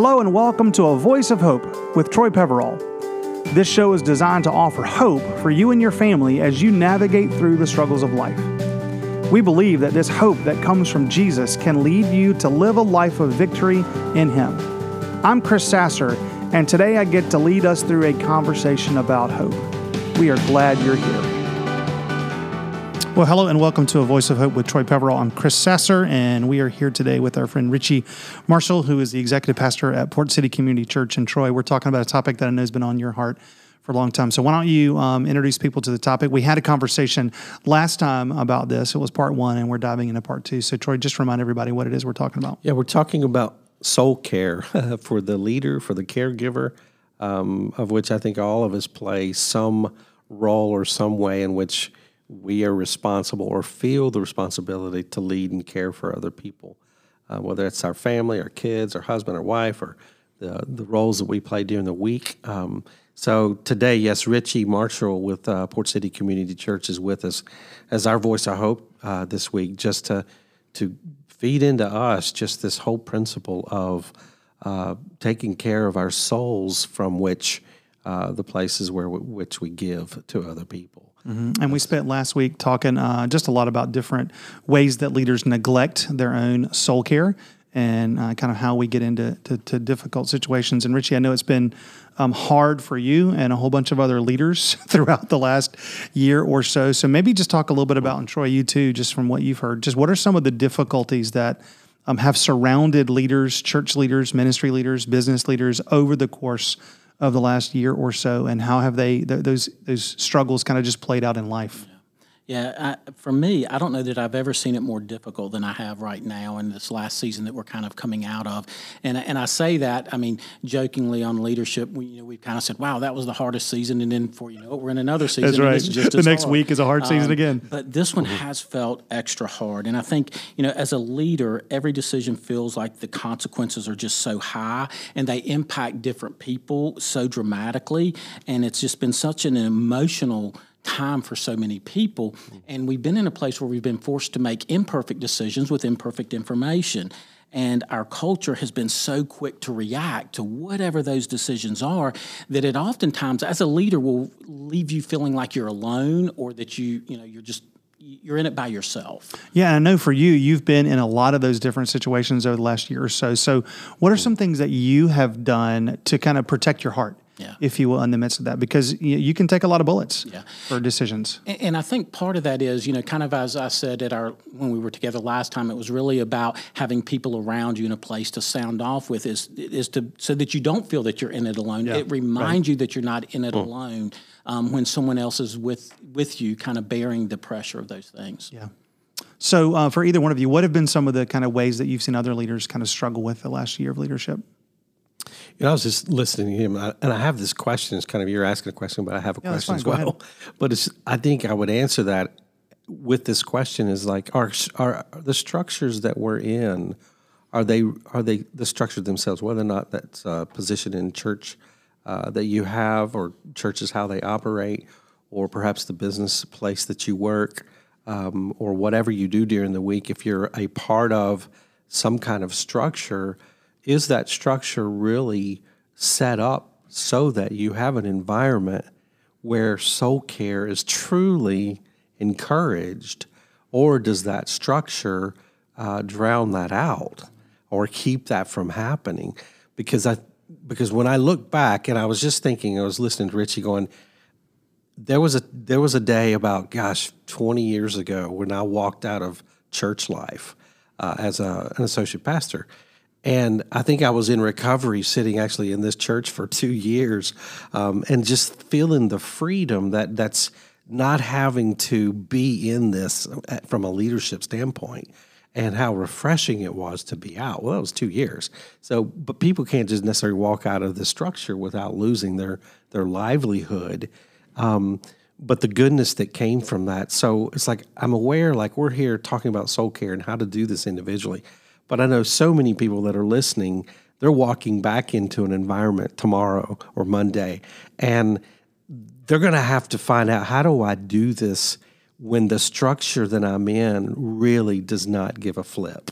Hello and welcome to A Voice of Hope with Troy Peverall. This show is designed to offer hope for you and your family as you navigate through the struggles of life. We believe that this hope that comes from Jesus can lead you to live a life of victory in Him. I'm Chris Sasser, and today I get to lead us through a conversation about hope. We are glad you're here. Well, hello and welcome to A Voice of Hope with Troy Peverall. I'm Chris Sasser, and we are here today with our friend Richie Marshall, who is the executive pastor at Port City Community Church in Troy. We're talking about a topic that I know has been on your heart for a long time. So, why don't you um, introduce people to the topic? We had a conversation last time about this. It was part one, and we're diving into part two. So, Troy, just remind everybody what it is we're talking about. Yeah, we're talking about soul care for the leader, for the caregiver, um, of which I think all of us play some role or some way in which we are responsible or feel the responsibility to lead and care for other people, uh, whether it's our family, our kids, our husband, our wife, or the, the roles that we play during the week. Um, so today, yes, Richie Marshall with uh, Port City Community Church is with us as our voice I hope uh, this week, just to to feed into us just this whole principle of uh, taking care of our souls from which uh, the places where which we give to other people. Mm-hmm. And we spent last week talking uh, just a lot about different ways that leaders neglect their own soul care and uh, kind of how we get into to, to difficult situations. And Richie, I know it's been um, hard for you and a whole bunch of other leaders throughout the last year or so. So maybe just talk a little bit about, and Troy, you too, just from what you've heard, just what are some of the difficulties that um, have surrounded leaders, church leaders, ministry leaders, business leaders over the course of the last year or so, and how have they th- those those struggles kind of just played out in life? Yeah, I, for me, I don't know that I've ever seen it more difficult than I have right now in this last season that we're kind of coming out of. And and I say that, I mean, jokingly on leadership, we, you know, we've kind of said, "Wow, that was the hardest season," and then for you know, we're in another season. That's right. Just the next hard. week is a hard season um, again. But this one has felt extra hard, and I think you know, as a leader, every decision feels like the consequences are just so high, and they impact different people so dramatically, and it's just been such an emotional time for so many people. And we've been in a place where we've been forced to make imperfect decisions with imperfect information. And our culture has been so quick to react to whatever those decisions are that it oftentimes, as a leader, will leave you feeling like you're alone or that you, you know, you're just you're in it by yourself. Yeah, I know for you, you've been in a lot of those different situations over the last year or so. So, what are some things that you have done to kind of protect your heart? Yeah. if you will, in the midst of that, because you, you can take a lot of bullets yeah. for decisions. And, and, I think part of that is, you know, kind of as I said at our when we were together last time, it was really about having people around you in a place to sound off with, is is to so that you don't feel that you're in it alone. Yeah. It reminds right. you that you're not in it mm. alone um, when someone else is with with you, kind of bearing the pressure of those things. Yeah. So, uh, for either one of you, what have been some of the kind of ways that you've seen other leaders kind of struggle with the last year of leadership? You know, I was just listening to him, and I have this question. It's kind of you're asking a question, but I have a yeah, question as well. But it's I think I would answer that with this question is like are are the structures that we're in are they are they the structure themselves whether or not that's a position in church uh, that you have or churches how they operate or perhaps the business place that you work um, or whatever you do during the week if you're a part of some kind of structure is that structure really set up so that you have an environment where soul care is truly encouraged, or does that structure uh, drown that out or keep that from happening? Because I because when I look back and I was just thinking, I was listening to Richie going, there was a there was a day about gosh, twenty years ago when I walked out of church life uh, as a, an associate pastor and I think I was in recovery, sitting actually in this church for two years, um, and just feeling the freedom that that's not having to be in this uh, from a leadership standpoint, and how refreshing it was to be out. Well, that was two years. So, but people can't just necessarily walk out of the structure without losing their their livelihood. Um, but the goodness that came from that. So it's like I'm aware, like we're here talking about soul care and how to do this individually. But I know so many people that are listening, they're walking back into an environment tomorrow or Monday, and they're going to have to find out how do I do this when the structure that I'm in really does not give a flip,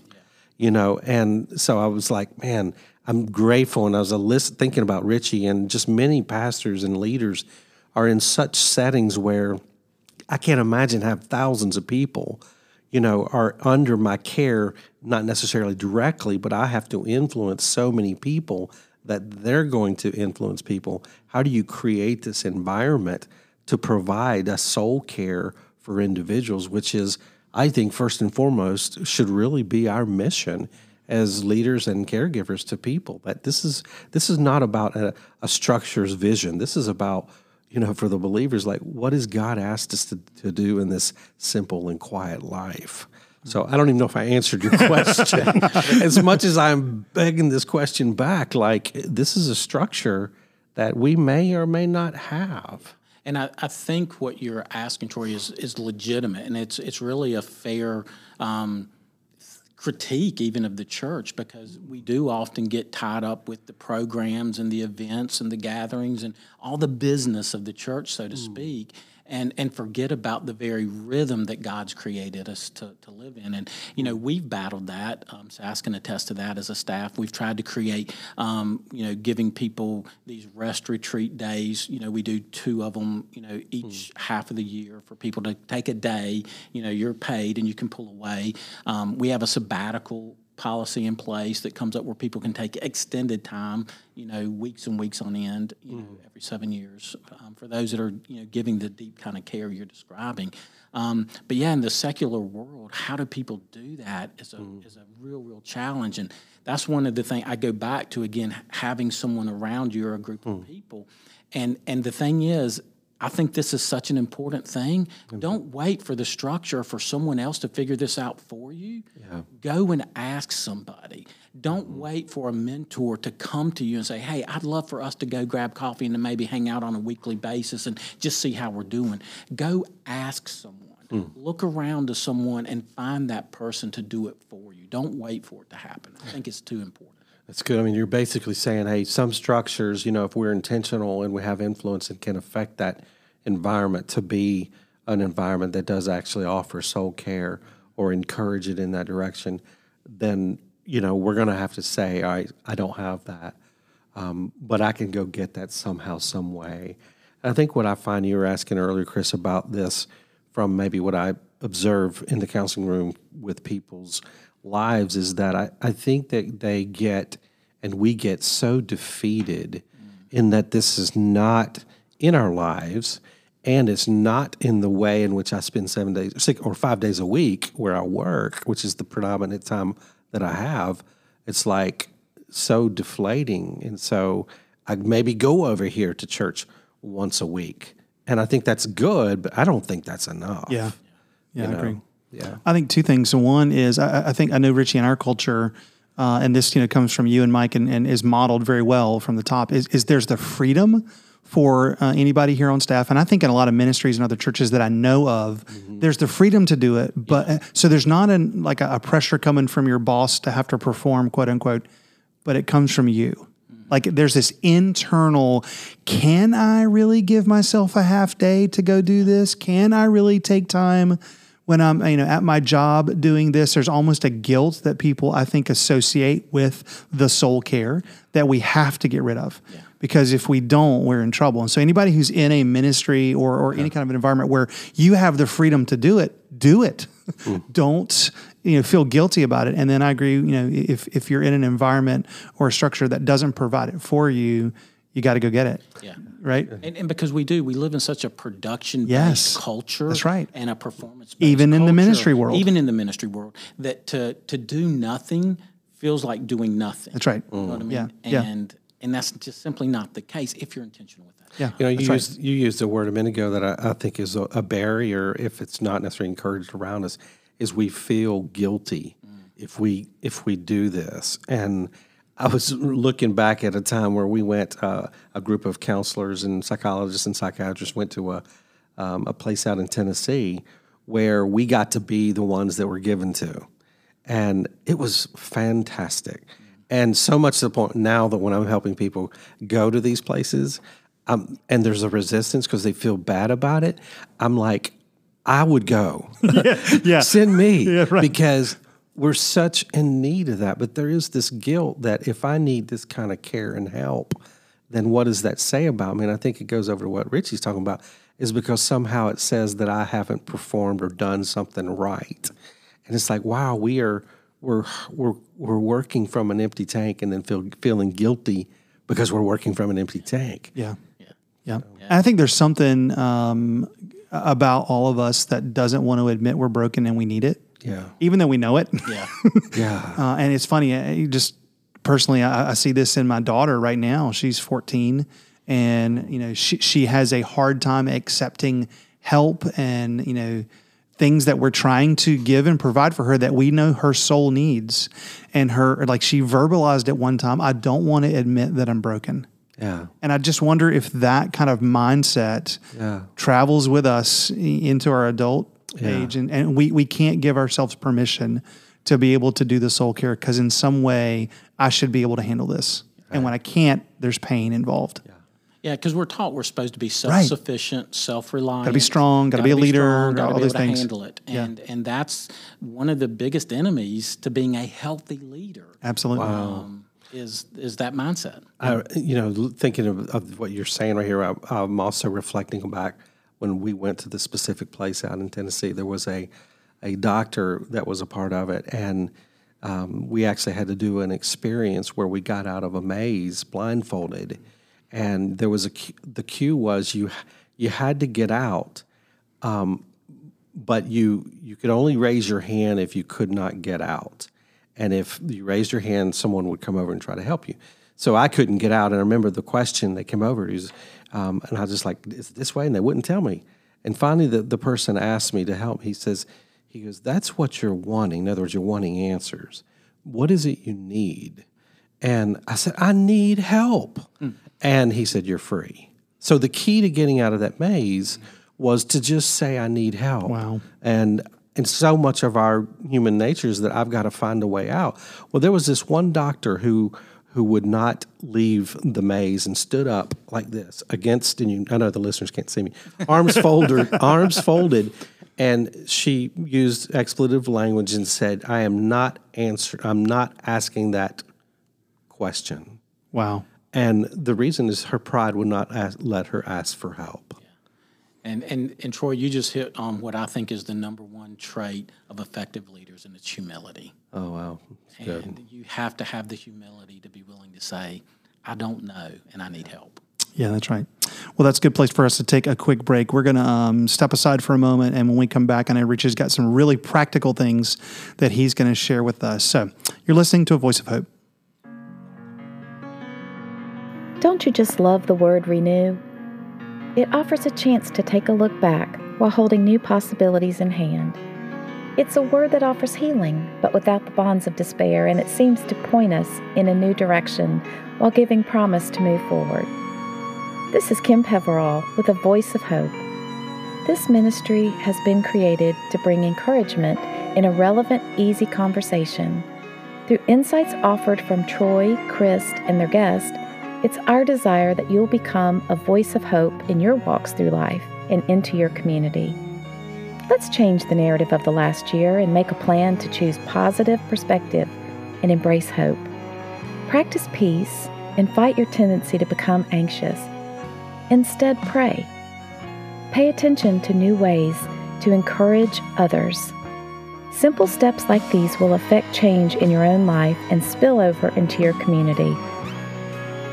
you know? And so I was like, man, I'm grateful, and I was a list thinking about Richie and just many pastors and leaders are in such settings where I can't imagine have thousands of people, you know, are under my care, not necessarily directly, but I have to influence so many people that they're going to influence people. How do you create this environment to provide a soul care for individuals, which is, I think, first and foremost, should really be our mission as leaders and caregivers to people. That this is this is not about a, a structure's vision. This is about you know for the believers like what has God asked us to, to do in this simple and quiet life. So I don't even know if I answered your question. as much as I'm begging this question back, like this is a structure that we may or may not have. And I, I think what you're asking, Troy, is is legitimate, and it's it's really a fair um, critique even of the church because we do often get tied up with the programs and the events and the gatherings and all the business of the church, so to mm. speak and and forget about the very rhythm that God's created us to, to live in. And you know, we've battled that. Um, Sass can attest to that as a staff. We've tried to create, um, you know, giving people these rest retreat days. You know, we do two of them. You know, each mm. half of the year for people to take a day. You know, you're paid and you can pull away. Um, we have a sabbatical policy in place that comes up where people can take extended time, you know, weeks and weeks on end, you know, mm. every seven years um, for those that are, you know, giving the deep kind of care you're describing. Um, but yeah, in the secular world, how do people do that is a, mm. is a real, real challenge. And that's one of the things I go back to again, having someone around you or a group mm. of people. And, and the thing is, I think this is such an important thing. Mm-hmm. Don't wait for the structure for someone else to figure this out for you. Yeah. Go and ask somebody. Don't mm-hmm. wait for a mentor to come to you and say, "Hey, I'd love for us to go grab coffee and to maybe hang out on a weekly basis and just see how we're doing." Go ask someone. Mm. Look around to someone and find that person to do it for you. Don't wait for it to happen. I think it's too important. That's good. I mean, you're basically saying, hey, some structures, you know, if we're intentional and we have influence and can affect that environment to be an environment that does actually offer soul care or encourage it in that direction, then, you know, we're going to have to say, all right, I don't have that. Um, but I can go get that somehow, some way. I think what I find you were asking earlier, Chris, about this from maybe what I observe in the counseling room with people's lives is that I, I think that they get and we get so defeated mm. in that this is not in our lives and it's not in the way in which I spend seven days six or five days a week where I work, which is the predominant time that I have. It's like so deflating. And so I maybe go over here to church once a week. And I think that's good, but I don't think that's enough. Yeah. Yeah, you I know? agree. Yeah. I think two things. One is I, I think I know Richie in our culture, uh, and this you know comes from you and Mike and, and is modeled very well from the top. Is, is there's the freedom for uh, anybody here on staff, and I think in a lot of ministries and other churches that I know of, mm-hmm. there's the freedom to do it. But yeah. Uh, so there's not an like a, a, pressure coming from your boss to have to perform, quote unquote, but it comes from you. Mm-hmm. Like there's this internal, can I really give myself a half day to go do this? Can I really take time? When I'm you know at my job doing this, there's almost a guilt that people I think associate with the soul care that we have to get rid of. Yeah. Because if we don't, we're in trouble. And so anybody who's in a ministry or, or yeah. any kind of an environment where you have the freedom to do it, do it. Mm. don't you know feel guilty about it. And then I agree, you know, if if you're in an environment or a structure that doesn't provide it for you, you got to go get it. Yeah. Right. And, and, because we do, we live in such a production based yes, culture. That's right. And a performance even in culture, the ministry world. Even in the ministry world, that to to do nothing feels like doing nothing. That's right. You know what I mean? Yeah. And yeah. and that's just simply not the case if you're intentional with that. Yeah. You know, you used right. you used a word a minute ago that I, I think is a, a, barrier, if it's not necessarily encouraged around us, is we feel guilty mm. if we if we do this and I was looking back at a time where we went, uh, a group of counselors and psychologists and psychiatrists went to a, um, a place out in Tennessee where we got to be the ones that were given to. And it was fantastic. And so much to the point now that when I'm helping people go to these places, um, and there's a resistance because they feel bad about it, I'm like, I would go. yeah, yeah. Send me. Yeah, right. Because we're such in need of that. But there is this guilt that if I need this kind of care and help, then what does that say about me? And I think it goes over to what Richie's talking about, is because somehow it says that I haven't performed or done something right. And it's like, wow, we are we're we're we're working from an empty tank and then feel feeling guilty because we're working from an empty tank. Yeah. Yeah. Yeah. yeah. I think there's something um, about all of us that doesn't want to admit we're broken and we need it. Yeah. Even though we know it. Yeah. yeah. Uh, and it's funny, I just personally, I, I, see this in my daughter right now. She's 14 and, you know, she, she has a hard time accepting help and, you know, things that we're trying to give and provide for her that we know her soul needs. And her, like she verbalized at one time, I don't want to admit that I'm broken. Yeah. And I just wonder if that kind of mindset yeah. travels with us into our adult yeah. age. And, and we, we can't give ourselves permission to be able to do the soul care because in some way I should be able to handle this. Right. And when I can't, there's pain involved. Yeah. Yeah, because we're taught we're supposed to be self-sufficient, right. self-reliant. Got to be strong. Got to be a leader. Got all these things. handle it, and yeah. and that's one of the biggest enemies to being a healthy leader. Absolutely. Wow. Um, is is that mindset. I, you know, thinking of, of, what you're saying right here, I, I'm also reflecting back when we went to the specific place out in Tennessee. There was a a doctor that was a part of it, and um, we actually had to do an experience where we got out of a maze blindfolded, and there was a the cue was you you had to get out. Um, but you you could only raise your hand if you could not get out. And if you raised your hand, someone would come over and try to help you. So I couldn't get out. And I remember the question that came over was, um, and I was just like, is it this way? And they wouldn't tell me. And finally, the, the person asked me to help. He says, he goes, that's what you're wanting. In other words, you're wanting answers. What is it you need? And I said, I need help. Mm. And he said, you're free. So the key to getting out of that maze was to just say, I need help. Wow. And and so much of our human nature is that I've got to find a way out. Well, there was this one doctor who who would not leave the maze and stood up like this against and you I know the listeners can't see me. Arms folded, arms folded, and she used expletive language and said, "I am not answer I'm not asking that question." Wow. And the reason is her pride would not ask, let her ask for help. And, and, and Troy, you just hit on what I think is the number one trait of effective leaders, and it's humility. Oh, wow. That's and you have to have the humility to be willing to say, I don't know, and I need help. Yeah, that's right. Well, that's a good place for us to take a quick break. We're going to um, step aside for a moment, and when we come back, I know Rich has got some really practical things that he's going to share with us. So, you're listening to A Voice of Hope. Don't you just love the word renew? It offers a chance to take a look back while holding new possibilities in hand. It's a word that offers healing, but without the bonds of despair, and it seems to point us in a new direction while giving promise to move forward. This is Kim Peverall with a voice of hope. This ministry has been created to bring encouragement in a relevant, easy conversation. Through insights offered from Troy, Chris, and their guest, it's our desire that you'll become a voice of hope in your walks through life and into your community. Let's change the narrative of the last year and make a plan to choose positive perspective and embrace hope. Practice peace and fight your tendency to become anxious. Instead, pray. Pay attention to new ways to encourage others. Simple steps like these will affect change in your own life and spill over into your community.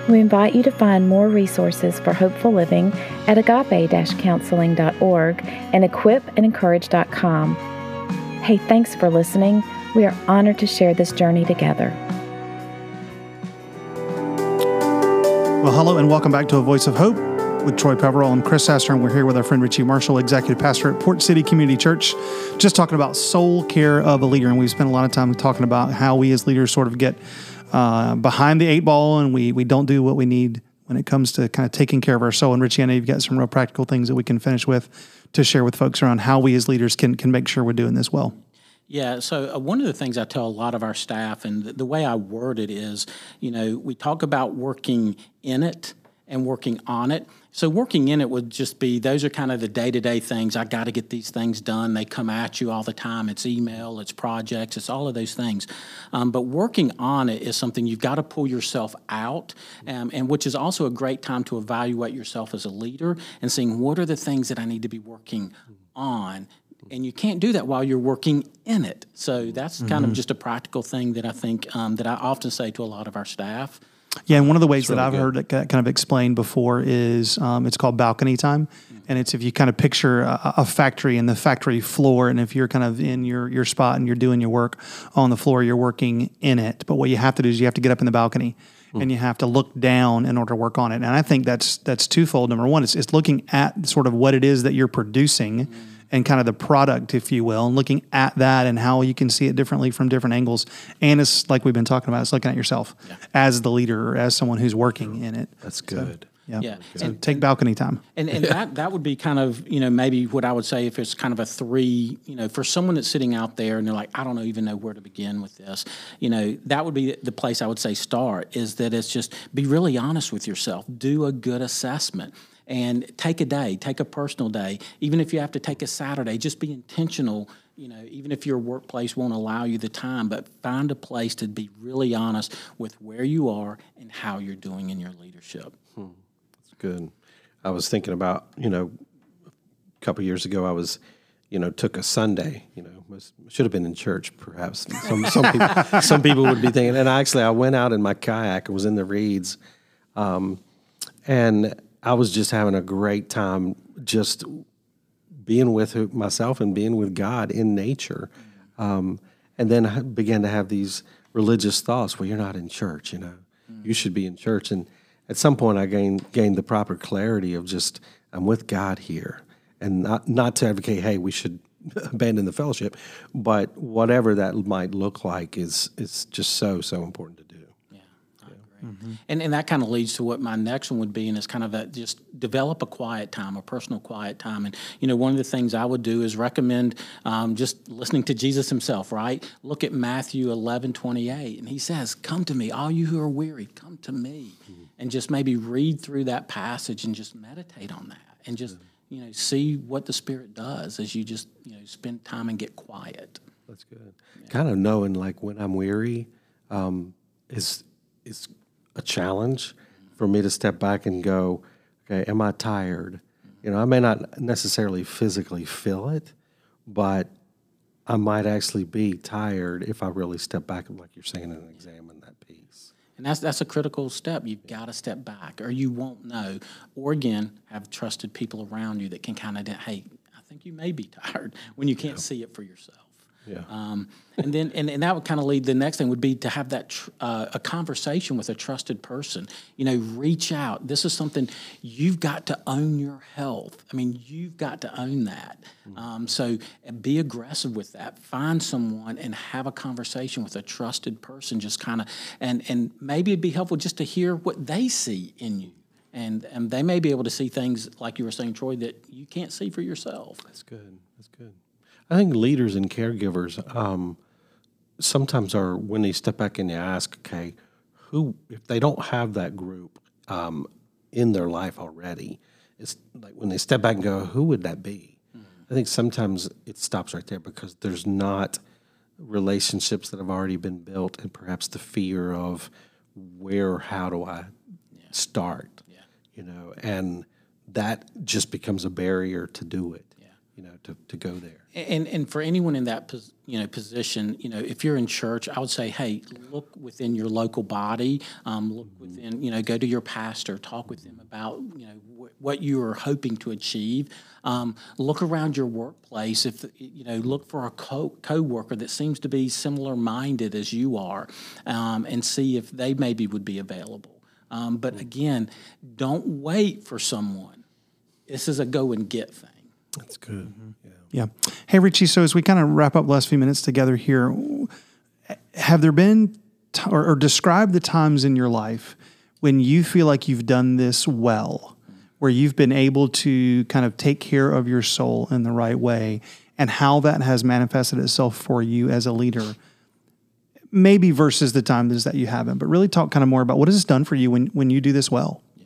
We invite you to find more resources for hopeful living at agape-counseling.org and equipandencourage.com. Hey, thanks for listening. We are honored to share this journey together. Well, hello and welcome back to A Voice of Hope with Troy Peverall and Chris Sasser, and we're here with our friend Richie Marshall, executive pastor at Port City Community Church, just talking about soul care of a leader. And we've spent a lot of time talking about how we as leaders sort of get uh, behind the eight ball and we, we don't do what we need when it comes to kind of taking care of our soul. And Richie, I know you've got some real practical things that we can finish with to share with folks around how we as leaders can, can make sure we're doing this well. Yeah, so uh, one of the things I tell a lot of our staff, and the, the way I word it is, you know, we talk about working in it and working on it. So working in it would just be those are kind of the day to day things. I got to get these things done. They come at you all the time. It's email, it's projects, it's all of those things. Um, but working on it is something you've got to pull yourself out, um, and which is also a great time to evaluate yourself as a leader and seeing what are the things that I need to be working on and you can't do that while you're working in it. So that's mm-hmm. kind of mm-hmm. just a practical thing that I think um, that I often say to a lot of our staff. Yeah, and one of the ways really that I've good. heard it kind of explained before is um, it's called balcony time, and it's if you kind of picture a, a, factory and the factory floor, and if you're kind of in your your spot and you're doing your work on the floor, you're working in it. But what you have to do is you have to get up in the balcony. Mm. And you have to look down in order to work on it, and I think that's that's twofold. Number one, it's, it's looking at sort of what it is that you're producing, mm and kind of the product, if you will, and looking at that and how you can see it differently from different angles. And it's like we've been talking about, it's looking at yourself yeah. as the leader or as someone who's working in it. That's good. So, yeah. yeah. So and, take balcony time. And, and yeah. that, that would be kind of, you know, maybe what I would say if it's kind of a three, you know, for someone that's sitting out there and they're like, I don't know, even know where to begin with this, you know, that would be the place I would say start is that it's just be really honest with yourself. Do a good assessment and take a day, take a personal day. Even if you have to take a Saturday, just be intentional. You know, even if your workplace won't allow you the time, but find a place to be really honest with where you are and how you're doing in your leadership. Hmm. That's good. I was thinking about, you know, a couple years ago, I was, you know, took a Sunday, you know, was, should have been in church, perhaps. Some, some, people, some people would be thinking. And actually, I went out in my kayak, I was in the reeds. Um, and I was just having a great time just being with myself and being with God in nature. Um, and then I began to have these religious thoughts. Well, you're not in church, you know. Mm. You should be in church. And at some point, I gained gained the proper clarity of just I'm with God here, and not not to advocate, hey, we should abandon the fellowship, but whatever that might look like is is just so so important to do. Mm-hmm. And, and that kind of leads to what my next one would be, and it's kind of that just develop a quiet time, a personal quiet time. And, you know, one of the things I would do is recommend um, just listening to Jesus himself, right? Look at Matthew 11, 28, and he says, Come to me, all you who are weary, come to me. Mm-hmm. And just maybe read through that passage and just meditate on that and just, mm-hmm. you know, see what the Spirit does as you just, you know, spend time and get quiet. That's good. Yeah. Kind of knowing, like, when I'm weary, um, is is a challenge for me to step back and go, okay, am I tired? You know, I may not necessarily physically feel it, but I might actually be tired if I really step back, like you're saying, and examine that piece. And that's that's a critical step. You've got to step back, or you won't know. Or again, have trusted people around you that can kind of, hey, I think you may be tired when you can't yeah. see it for yourself. Yeah. Um, and then and, and that would kind of lead the next thing would be to have that tr- uh, a conversation with a trusted person. You know, reach out. This is something you've got to own your health. I mean, you've got to own that. Mm-hmm. Um, so be aggressive with that. Find someone and have a conversation with a trusted person. Just kind of and and maybe it'd be helpful just to hear what they see in you. And, and they may be able to see things like you were saying, Troy, that you can't see for yourself. That's good. That's good. I think leaders and caregivers um, sometimes are when they step back and they ask, okay, who if they don't have that group um, in their life already, it's like when they step back and go, who would that be? Mm-hmm. I think sometimes it stops right there because there's not relationships that have already been built, and perhaps the fear of where, how do I yeah. start? Yeah. You know, and that just becomes a barrier to do it know, to, to go there. And and for anyone in that you know position, you know, if you're in church, I would say, hey, look within your local body, um, look mm-hmm. within, you know, go to your pastor, talk with them about, you know, wh- what you are hoping to achieve. Um, look around your workplace. If you know, look for a co coworker that seems to be similar minded as you are, um, and see if they maybe would be available. Um, but mm-hmm. again, don't wait for someone. This is a go and get thing. That's good. Mm-hmm. Yeah. yeah. Hey, Richie. So as we kind of wrap up the last few minutes together here, have there been t- or, or describe the times in your life when you feel like you've done this well, where you've been able to kind of take care of your soul in the right way, and how that has manifested itself for you as a leader? Maybe versus the times that you haven't, but really talk kind of more about what has this done for you when when you do this well. Yeah,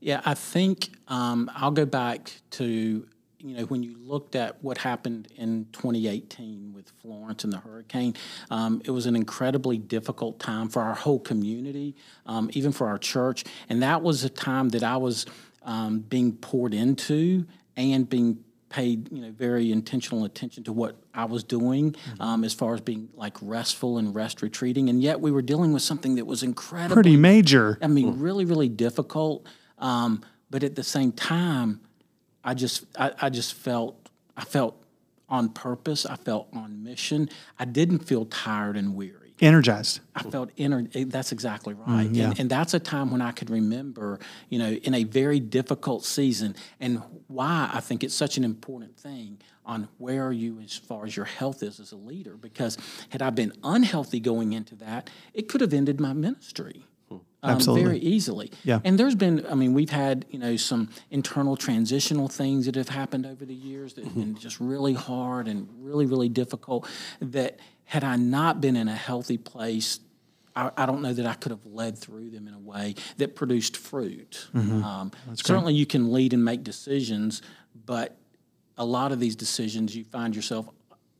yeah, I think um, I'll go back to you know when you looked at what happened in 2018 with Florence and the hurricane, um, it was an incredibly difficult time for our whole community, um, even for our church, and that was a time that I was um, being poured into and being paid you know very intentional attention to what I was doing mm-hmm. um, as far as being like restful and rest retreating, and yet we were dealing with something that was incredible, pretty major. I mean, really, really difficult. Um, but at the same time, I just I, I just felt I felt on purpose. I felt on mission. I didn't feel tired and weary energized. I felt ener- That's exactly right. Mm, yeah. and, and, that's a time when I could remember, you know, in a very difficult season, and why I think it's such an important thing on where are you as far as your health is as a leader. Because had I been unhealthy going into that, it could have ended my ministry. Um, Absolutely. very easily. Yeah. And there's been, I mean, we've had, you know, some internal transitional things that have happened over the years that have been just really hard and really, really difficult that had I not been in a healthy place, I, I, don't know that I could have led through them in a way that produced fruit. Mm-hmm. Um, certainly, you can lead and make decisions, but a lot of these decisions, you find yourself,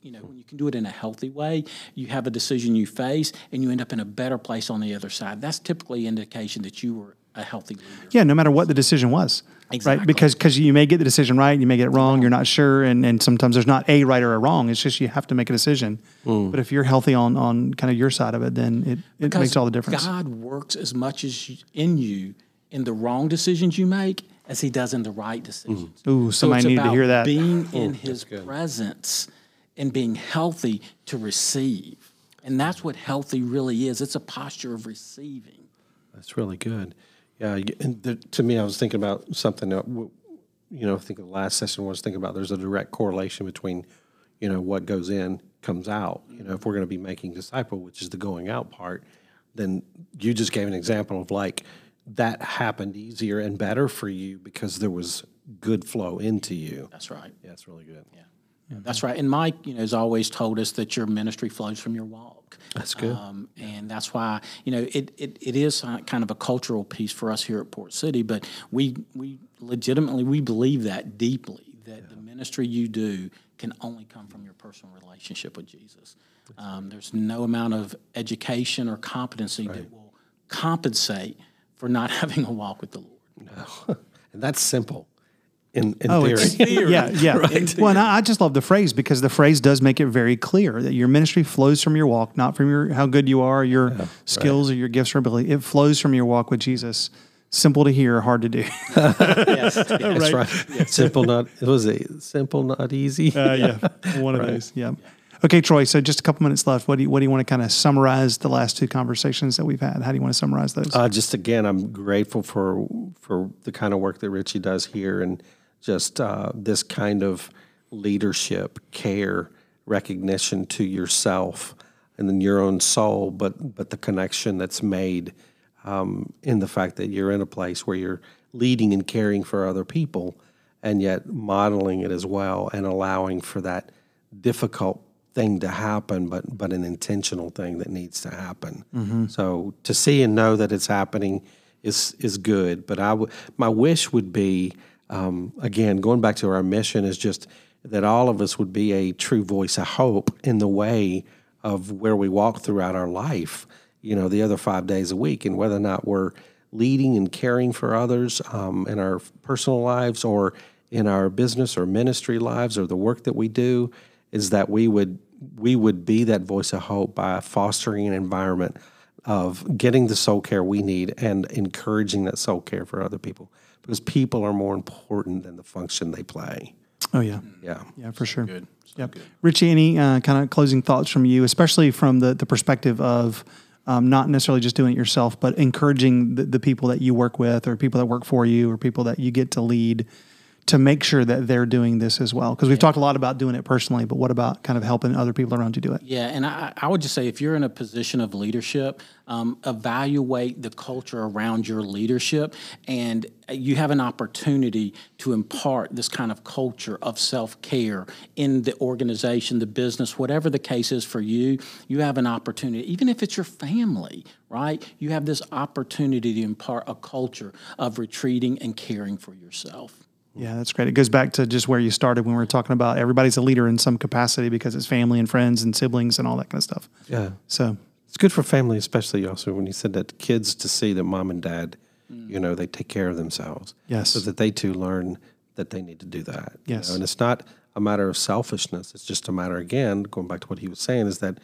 you know, when you can do it in a healthy way, you have a decision you face, and you end up in a better place on the other side. That's typically indication that you were a healthy leader. Yeah, no matter what the decision was. Exactly. Right? Because cause you may get the decision right, you may get it wrong, you're not sure, and, and sometimes there's not a right or a wrong. It's just you have to make a decision. Mm. But if you're healthy on, on kind of your side of it, then it, it because makes all the difference. God works as much as in you in the wrong decisions you make as he does in the right decisions. Mm. Ooh, somebody so need to hear that. Being in his presence and being healthy to receive. And that's what healthy really is. It's a posture of receiving. That's really good. Yeah, and the, to me, I was thinking about something that, you know, I think the last session was thinking about there's a direct correlation between, you know, what goes in comes out. You know, if we're going to be making disciple, which is the going out part, then you just gave an example of like that happened easier and better for you because there was good flow into you. That's right. Yeah, that's really good. Yeah. That's right. And Mike, you know, has always told us that your ministry flows from your walk. That's good. Um, and that's why, you know, it, it, it is kind of a cultural piece for us here at Port City, but we, we legitimately, we believe that deeply, that yeah. the ministry you do can only come from your personal relationship with Jesus. Um, there's no amount of education or competency right. that will compensate for not having a walk with the Lord. No. and that's simple in, in oh, theory. theory. Yeah, yeah. right. Well, I just love the phrase because the phrase does make it very clear that your ministry flows from your walk, not from your how good you are, your yeah, skills, right. or your gifts or ability. It flows from your walk with Jesus. Simple to hear, hard to do. yes, that's right. right. Yes. Simple, not it was a simple, not easy. Uh, yeah, one of those. Yeah. Okay, Troy. So just a couple minutes left. What do you what do you want to kind of summarize the last two conversations that we've had? How do you want to summarize those? Uh, just again, I'm grateful for for the kind of work that Richie does here and just uh, this kind of leadership, care, recognition to yourself and then your own soul, but but the connection that's made um, in the fact that you're in a place where you're leading and caring for other people, and yet modeling it as well and allowing for that difficult thing to happen, but but an intentional thing that needs to happen. Mm-hmm. So to see and know that it's happening is is good. But I w- my wish would be um, again, going back to our mission is just that all of us would be a true voice of hope in the way of where we walk throughout our life, you know, the other five days a week, and whether or not we're leading and caring for others um, in our personal lives or in our business or ministry lives or the work that we do, is that we would we would be that voice of hope by fostering an environment of getting the soul care we need and encouraging that soul care for other people because people are more important than the function they play. Oh yeah, yeah, yeah, for sure. Good. So yep. Good. Richie, any uh, kind of closing thoughts from you, especially from the the perspective of um, not necessarily just doing it yourself, but encouraging the, the, people that you work with, or people that work for you, or people that you get to lead to make sure that they're doing this as well? Because we've talked a lot about doing it personally, but what about kind of helping other people around you do it? Yeah, and I, I would just say if you're in a position of leadership, um, evaluate the culture around your leadership, and you have an opportunity to impart this kind of culture of self care in the organization, the business, whatever the case is for you. You have an opportunity, even if it's your family, right? You have this opportunity to impart a culture of retreating and caring for yourself. Yeah, that's great. It goes back to just where you started when we were talking about everybody's a leader in some capacity because it's family and friends and siblings and all that kind of stuff. Yeah. So it's good for family, especially also when you said that kids to see that mom and dad, mm. you know, they take care of themselves. Yes. So that they too learn that they need to do that. Yes. You know? And it's not a matter of selfishness. It's just a matter, again, going back to what he was saying, is that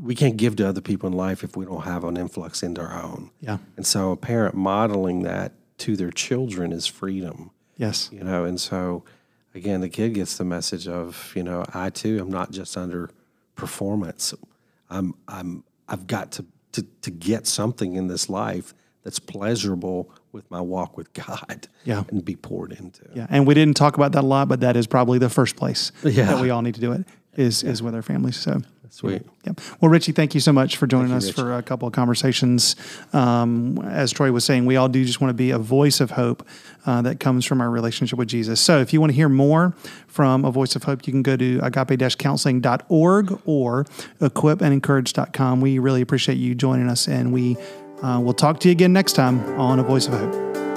we can't give to other people in life if we don't have an influx into our own. Yeah. And so a parent modeling that to their children is freedom. Yes. You know, and so again, the kid gets the message of, you know, I too am not just under performance. I'm I'm I've got to to to get something in this life that's pleasurable with my walk with God yeah. and be poured into. Yeah. And we didn't talk about that a lot, but that is probably the first place yeah. that we all need to do it is yeah. is with our families. So Sweet. Yeah. Well, Richie, thank you so much for joining us for a couple of conversations. Um, as Troy was saying, we all do just want to be a voice of hope uh, that comes from our relationship with Jesus. So if you want to hear more from A Voice of Hope, you can go to agape-counseling.org or equipandencourage.com. We really appreciate you joining us, and we uh, will talk to you again next time on A Voice of Hope.